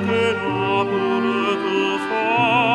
che la pure tu fai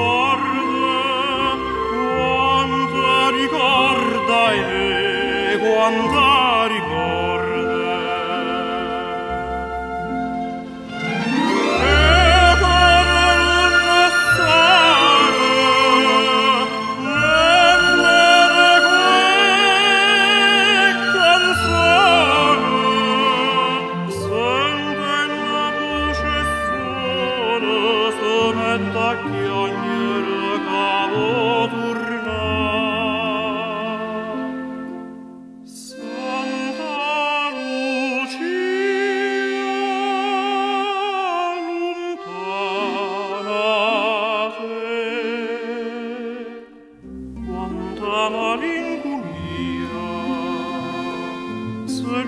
ricorda quanta ricorda e quanta ricorda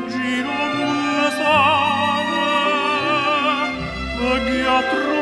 Giro un sale, vaghi ghiatro trovare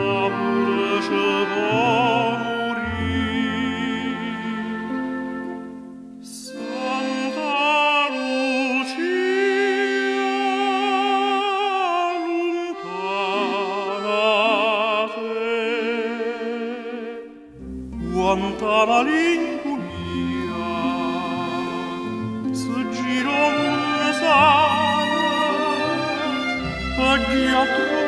Malinconia, mia, să giro un sare, paghiatul